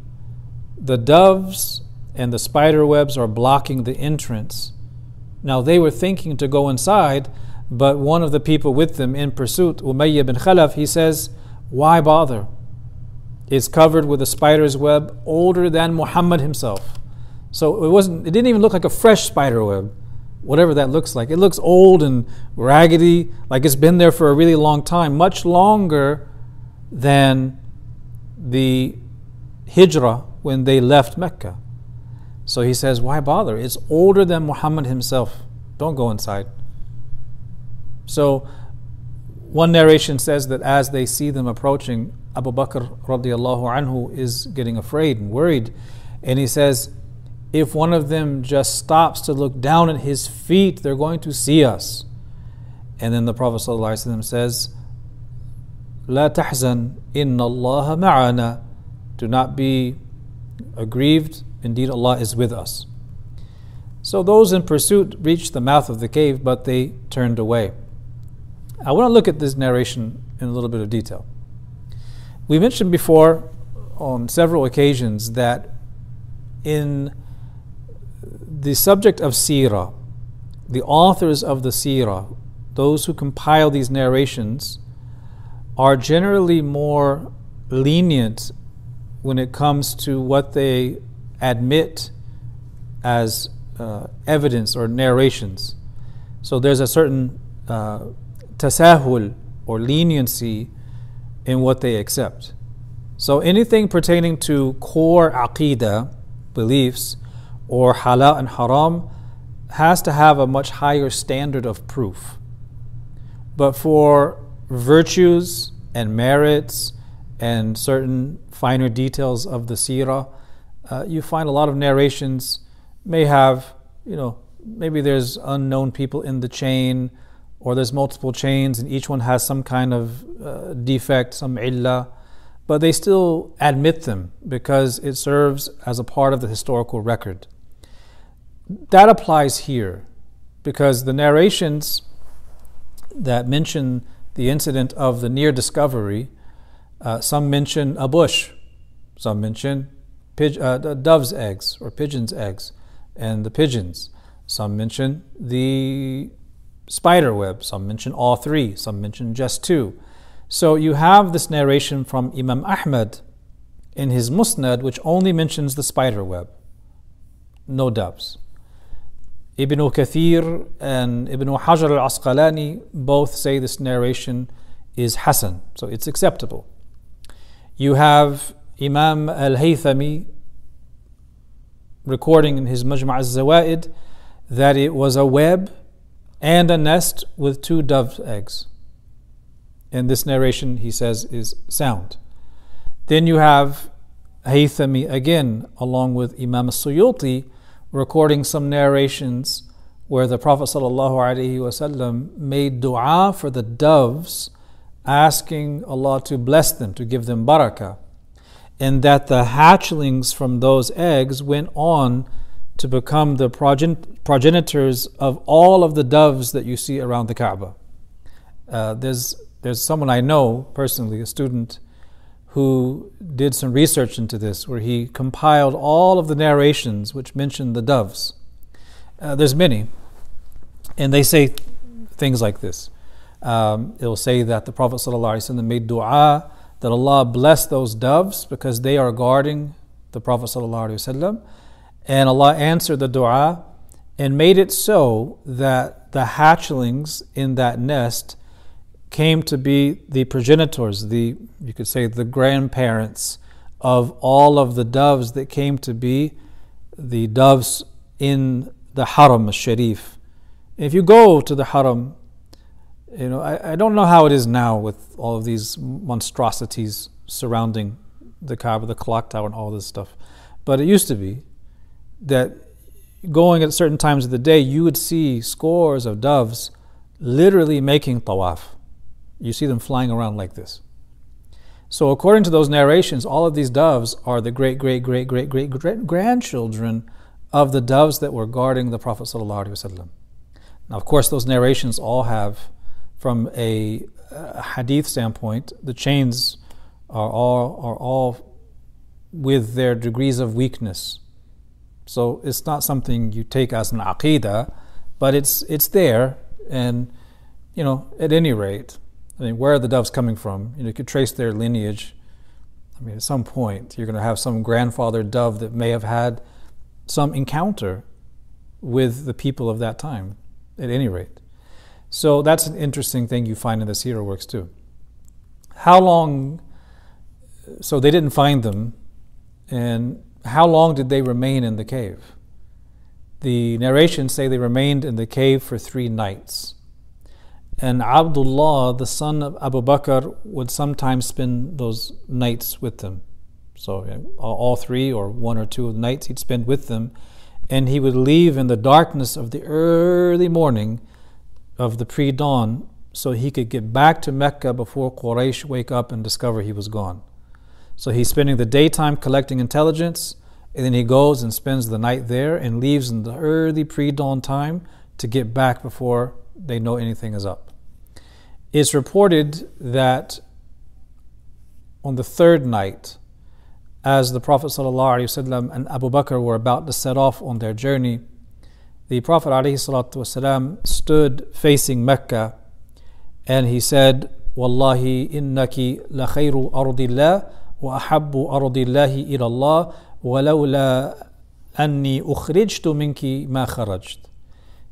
the doves and the spider webs are blocking the entrance. Now they were thinking to go inside, but one of the people with them in pursuit, Umayyah bin Khalaf, he says, Why bother? It's covered with a spider's web older than Muhammad himself. So it wasn't it didn't even look like a fresh spider web, whatever that looks like. It looks old and raggedy, like it's been there for a really long time, much longer than the hijrah when they left Mecca. So he says, Why bother? It's older than Muhammad himself. Don't go inside. So one narration says that as they see them approaching, Abu Bakr radiallahu anhu is getting afraid and worried. And he says, if one of them just stops to look down at his feet, they're going to see us. And then the Prophet says, La tahzan, inna Allah ma'ana. Do not be aggrieved. Indeed, Allah is with us. So those in pursuit reached the mouth of the cave, but they turned away. I want to look at this narration in a little bit of detail. We mentioned before on several occasions that in the subject of seerah, the authors of the seerah, those who compile these narrations, are generally more lenient when it comes to what they admit as uh, evidence or narrations. So there's a certain uh, tasahul or leniency in what they accept. So anything pertaining to core aqidah, beliefs, or halal and haram has to have a much higher standard of proof. But for virtues and merits and certain finer details of the seerah, uh, you find a lot of narrations may have, you know, maybe there's unknown people in the chain, or there's multiple chains, and each one has some kind of uh, defect, some illah, but they still admit them because it serves as a part of the historical record. That applies here because the narrations that mention the incident of the near discovery, uh, some mention a bush, some mention uh, dove's eggs or pigeon's eggs and the pigeons. Some mention the spider web, some mention all three, some mention just two. So you have this narration from Imam Ahmad in his Musnad, which only mentions the spider web, no doves. Ibn Kathir and Ibn Hajar al Asqalani both say this narration is Hasan, so it's acceptable. You have Imam al Haythami recording in his Majma' al Zawaid that it was a web and a nest with two dove eggs. And this narration, he says, is sound. Then you have Haythami again, along with Imam Suyuti, recording some narrations where the Prophet ﷺ made dua for the doves, asking Allah to bless them, to give them barakah, and that the hatchlings from those eggs went on to become the progen- progenitors of all of the doves that you see around the Kaaba. Uh, there's, there's someone I know personally, a student, who did some research into this, where he compiled all of the narrations which mention the doves. Uh, there's many, and they say things like this. Um, it will say that the Prophet ﷺ made dua that Allah bless those doves because they are guarding the Prophet. And Allah answered the dua and made it so that the hatchlings in that nest came to be the progenitors, the you could say the grandparents of all of the doves that came to be the doves in the Haram Sharif. If you go to the Haram, you know, I, I don't know how it is now with all of these monstrosities surrounding the Kaaba, the clock tower, and all this stuff. But it used to be that going at certain times of the day, you would see scores of doves literally making tawaf. You see them flying around like this. So, according to those narrations, all of these doves are the great, great, great, great, great, great grandchildren of the doves that were guarding the Prophet. ﷺ. Now, of course, those narrations all have, from a, a hadith standpoint, the chains are all, are all with their degrees of weakness. So, it's not something you take as an aqidah, but it's, it's there. And, you know, at any rate, I mean, where are the doves coming from? You know, you could trace their lineage. I mean, at some point, you're going to have some grandfather dove that may have had some encounter with the people of that time, at any rate. So that's an interesting thing you find in the Sira works too. How long, so they didn't find them, and how long did they remain in the cave? The narrations say they remained in the cave for three nights. And Abdullah, the son of Abu Bakr, would sometimes spend those nights with them. So, all three or one or two nights he'd spend with them. And he would leave in the darkness of the early morning of the pre dawn so he could get back to Mecca before Quraysh wake up and discover he was gone. So, he's spending the daytime collecting intelligence, and then he goes and spends the night there and leaves in the early pre dawn time to get back before they know anything is up. It's reported that on the third night, as the Prophet and Abu Bakr were about to set off on their journey, the Prophet ﷺ stood facing Mecca and he said, Wallahi innaki la khayru ardillah wa ahabbu ardillahi ilallah walawla anni ukhrijtu minki ma kharajt.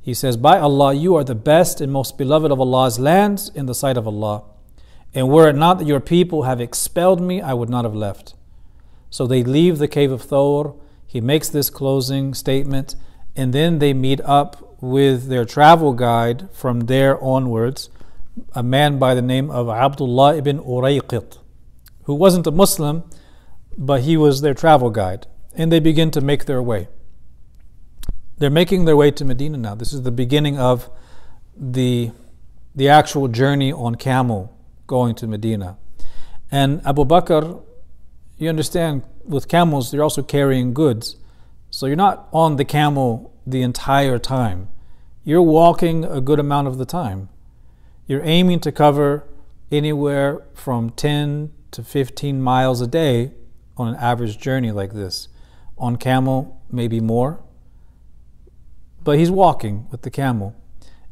He says, By Allah, you are the best and most beloved of Allah's lands in the sight of Allah. And were it not that your people have expelled me, I would not have left. So they leave the cave of Thawr. He makes this closing statement and then they meet up with their travel guide from there onwards, a man by the name of Abdullah ibn Urayqit, who wasn't a Muslim, but he was their travel guide. And they begin to make their way. They're making their way to Medina now. This is the beginning of the, the actual journey on camel going to Medina. And Abu Bakr, you understand, with camels, they're also carrying goods. So you're not on the camel the entire time. You're walking a good amount of the time. You're aiming to cover anywhere from 10 to 15 miles a day on an average journey like this. On camel, maybe more but he's walking with the camel.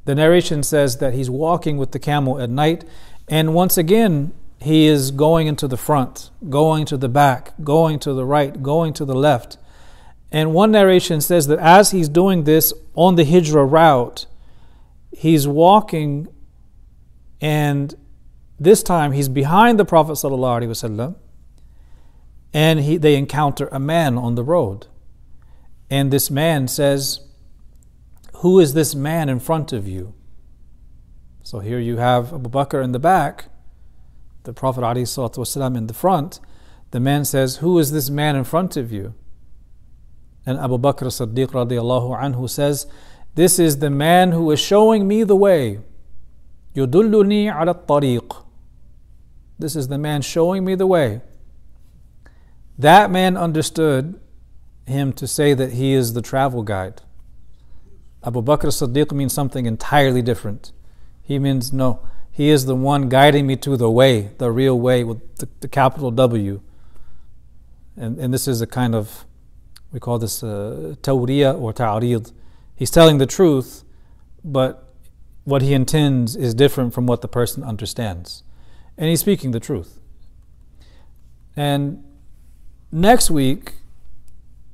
The narration says that he's walking with the camel at night, and once again, he is going into the front, going to the back, going to the right, going to the left. And one narration says that as he's doing this on the Hijrah route, he's walking, and this time he's behind the Prophet and he, they encounter a man on the road. And this man says, who is this man in front of you? So here you have Abu Bakr in the back, the Prophet in the front. The man says, Who is this man in front of you? And Abu Bakr Siddiq radiallahu anhu says, This is the man who is showing me the way. Yudulluni ala tariq. This is the man showing me the way. That man understood him to say that he is the travel guide. Abu Bakr Siddiq means something entirely different. He means, no, he is the one guiding me to the way, the real way, with the, the capital W. And, and this is a kind of we call this uh, or ta'rid. He's telling the truth, but what he intends is different from what the person understands. And he's speaking the truth. And next week,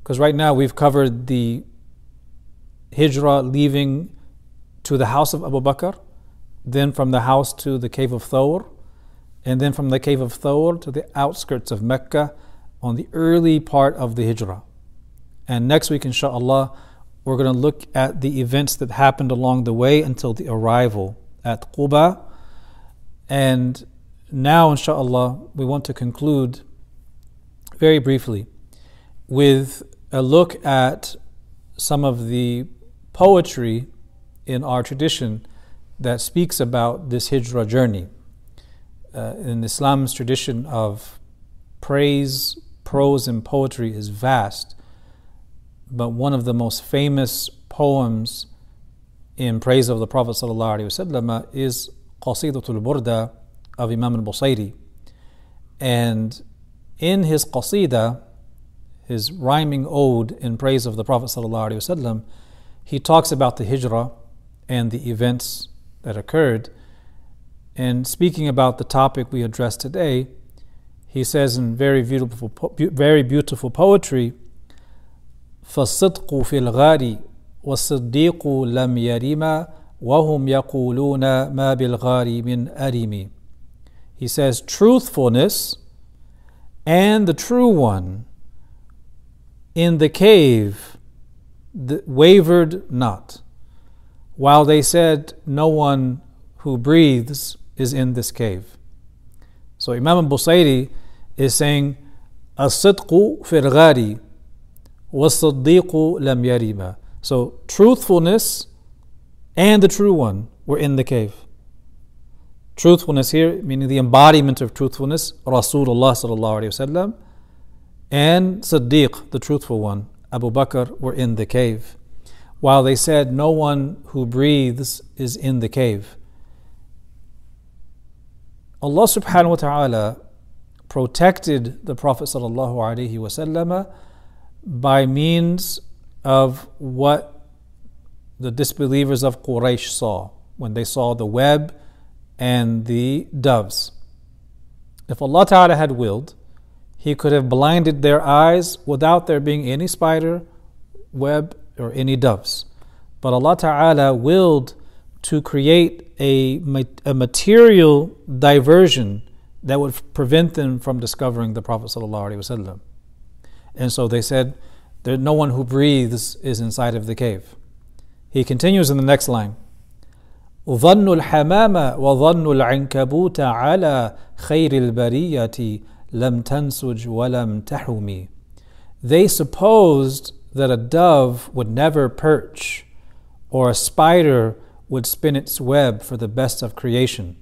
because right now we've covered the hijrah leaving to the house of Abu Bakr, then from the house to the cave of Thawr, and then from the cave of Thawr to the outskirts of Mecca on the early part of the hijrah. And next week, inshallah, we're going to look at the events that happened along the way until the arrival at Quba. And now, inshallah, we want to conclude very briefly with a look at some of the poetry in our tradition that speaks about this hijra journey. Uh, in Islam's tradition of praise, prose, and poetry is vast, but one of the most famous poems in praise of the Prophet ﷺ is Qasidatul Burda of Imam al-Busayri. And in his qasida, his rhyming ode in praise of the Prophet ﷺ, he talks about the hijrah and the events that occurred. And speaking about the topic we addressed today, he says in very beautiful, very beautiful poetry, فالصدق في الغار والصديق لم يرم وهم يقولون ما بالغار من أرم. He says, truthfulness and the true one in the cave wavered not while they said, No one who breathes is in this cave. So Imam Busayri is saying, As-sidqu firghari was-siddiqu lam yarima. So truthfulness and the true one were in the cave. Truthfulness here, meaning the embodiment of truthfulness, Rasulullah sallallahu alaihi wasallam, and Siddiq, the truthful one, Abu Bakr, were in the cave while they said, No one who breathes is in the cave. Allah subhanahu wa ta'ala protected the Prophet sallallahu alaihi wasallam by means of what the disbelievers of Quraysh saw when they saw the web and the doves. If Allah Ta'ala had willed, He could have blinded their eyes without there being any spider, web, or any doves. But Allah Ta'ala willed to create a, a material diversion that would prevent them from discovering the Prophet. And so they said, there, no one who breathes is inside of the cave. He continues in the next line. ظن الحمام وظن العنكبوت على خير البرية لم تنسج ولم تحمي. They supposed that a dove would never perch or a spider would spin its web for the best of creation.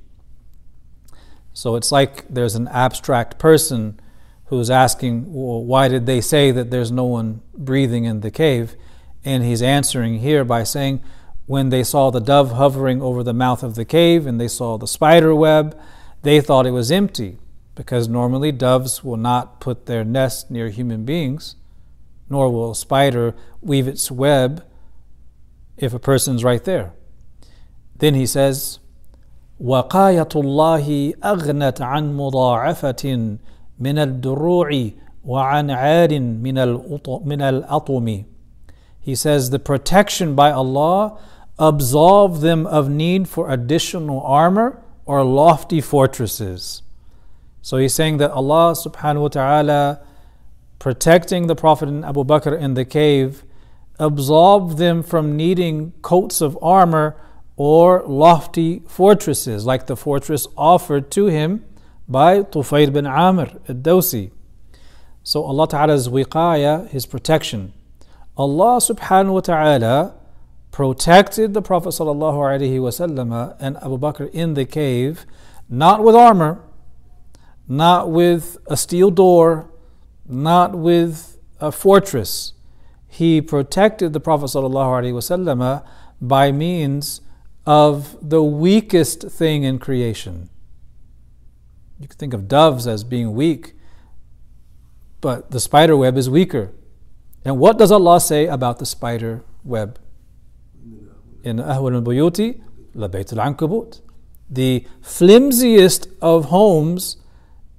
So it's like there's an abstract person who's asking, well, why did they say that there's no one breathing in the cave? And he's answering here by saying, when they saw the dove hovering over the mouth of the cave and they saw the spider web, they thought it was empty because normally doves will not put their nest near human beings nor will a spider weave its web if a person's right there. Then he says, وقاية الله أغنت عن مضاعفة من الدروع وعن عار من الأطم. He says, the protection by Allah absolved them of need for additional armor or lofty fortresses. So he's saying that Allah subhanahu wa ta'ala protecting the Prophet and Abu Bakr in the cave absolved them from needing coats of armor or lofty fortresses, like the fortress offered to him by Tufayl bin Amr al-Dawsi. So Allah Ta'ala's wiqaya, His protection, Allah subhanahu wa ta'ala protected the Prophet sallallahu alaihi wasallam and Abu Bakr in the cave, not with armor, not with a steel door, not with a fortress. He protected the Prophet sallallahu alaihi ﷺ by means of the weakest thing in creation. You can think of doves as being weak, but the spider web is weaker. And what does Allah say about the spider web? In Ahwan al-Buyuti, la bayt al-ankabut. The flimsiest of homes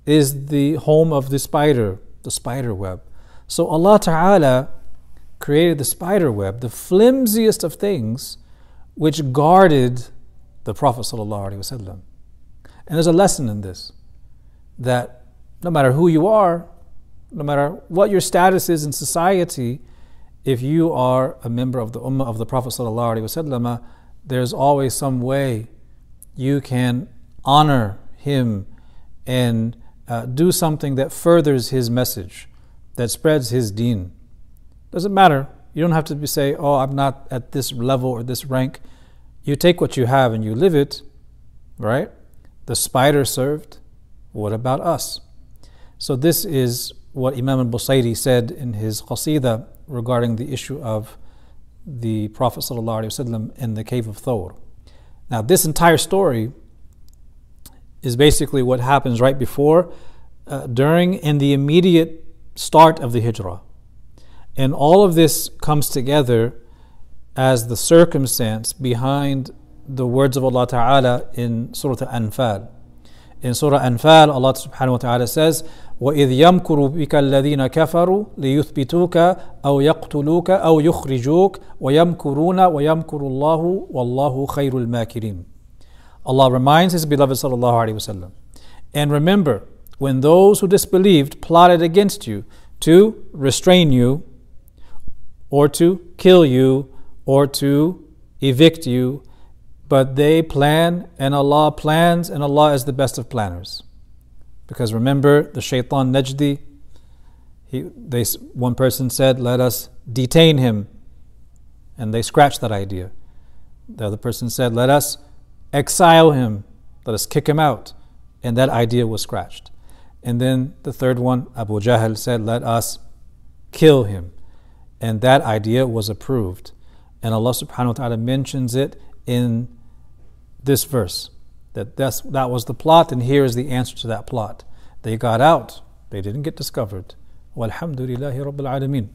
is the home of the spider, the spider web. So Allah Ta'ala created the spider web, the flimsiest of things, which guarded the Prophet ﷺ. And there's a lesson in this that no matter who you are, no matter what your status is in society, if you are a member of the Ummah of the Prophet ﷺ, there's always some way you can honor him and uh, do something that furthers his message, that spreads his deen. Doesn't matter. You don't have to be say, "Oh, I'm not at this level or this rank." You take what you have and you live it, right? The spider served. What about us? So this is what Imam al-Busayri said in his qasida regarding the issue of the Prophet in the cave of Thawr. Now, this entire story is basically what happens right before, uh, during, and the immediate start of the hijrah. And all of this comes together as the circumstance behind the words of Allah Ta'ala in Surah Al-Anfal. In Surah Anfal, Allah subhanahu wa ta'ala says, وإذ يمكر بك الذين كفروا ليثبتوك أو يقتلوك أو يخرجوك ويمكرون ويمكر الله والله خير الماكرين Allah reminds His beloved sallallahu alaihi wasallam. And remember, when those who disbelieved plotted against you to restrain you, or to kill you, or to evict you, but they plan and Allah plans, and Allah is the best of planners. Because remember the shaitan Najdi, he, they, one person said, Let us detain him. And they scratched that idea. The other person said, Let us exile him, let us kick him out. And that idea was scratched. And then the third one, Abu Jahl said, Let us kill him. And that idea was approved. And Allah subhanahu wa ta'ala mentions it in this verse that that's, that was the plot, and here is the answer to that plot. They got out, they didn't get discovered. Walhamdulillahi Rabbil Alameen.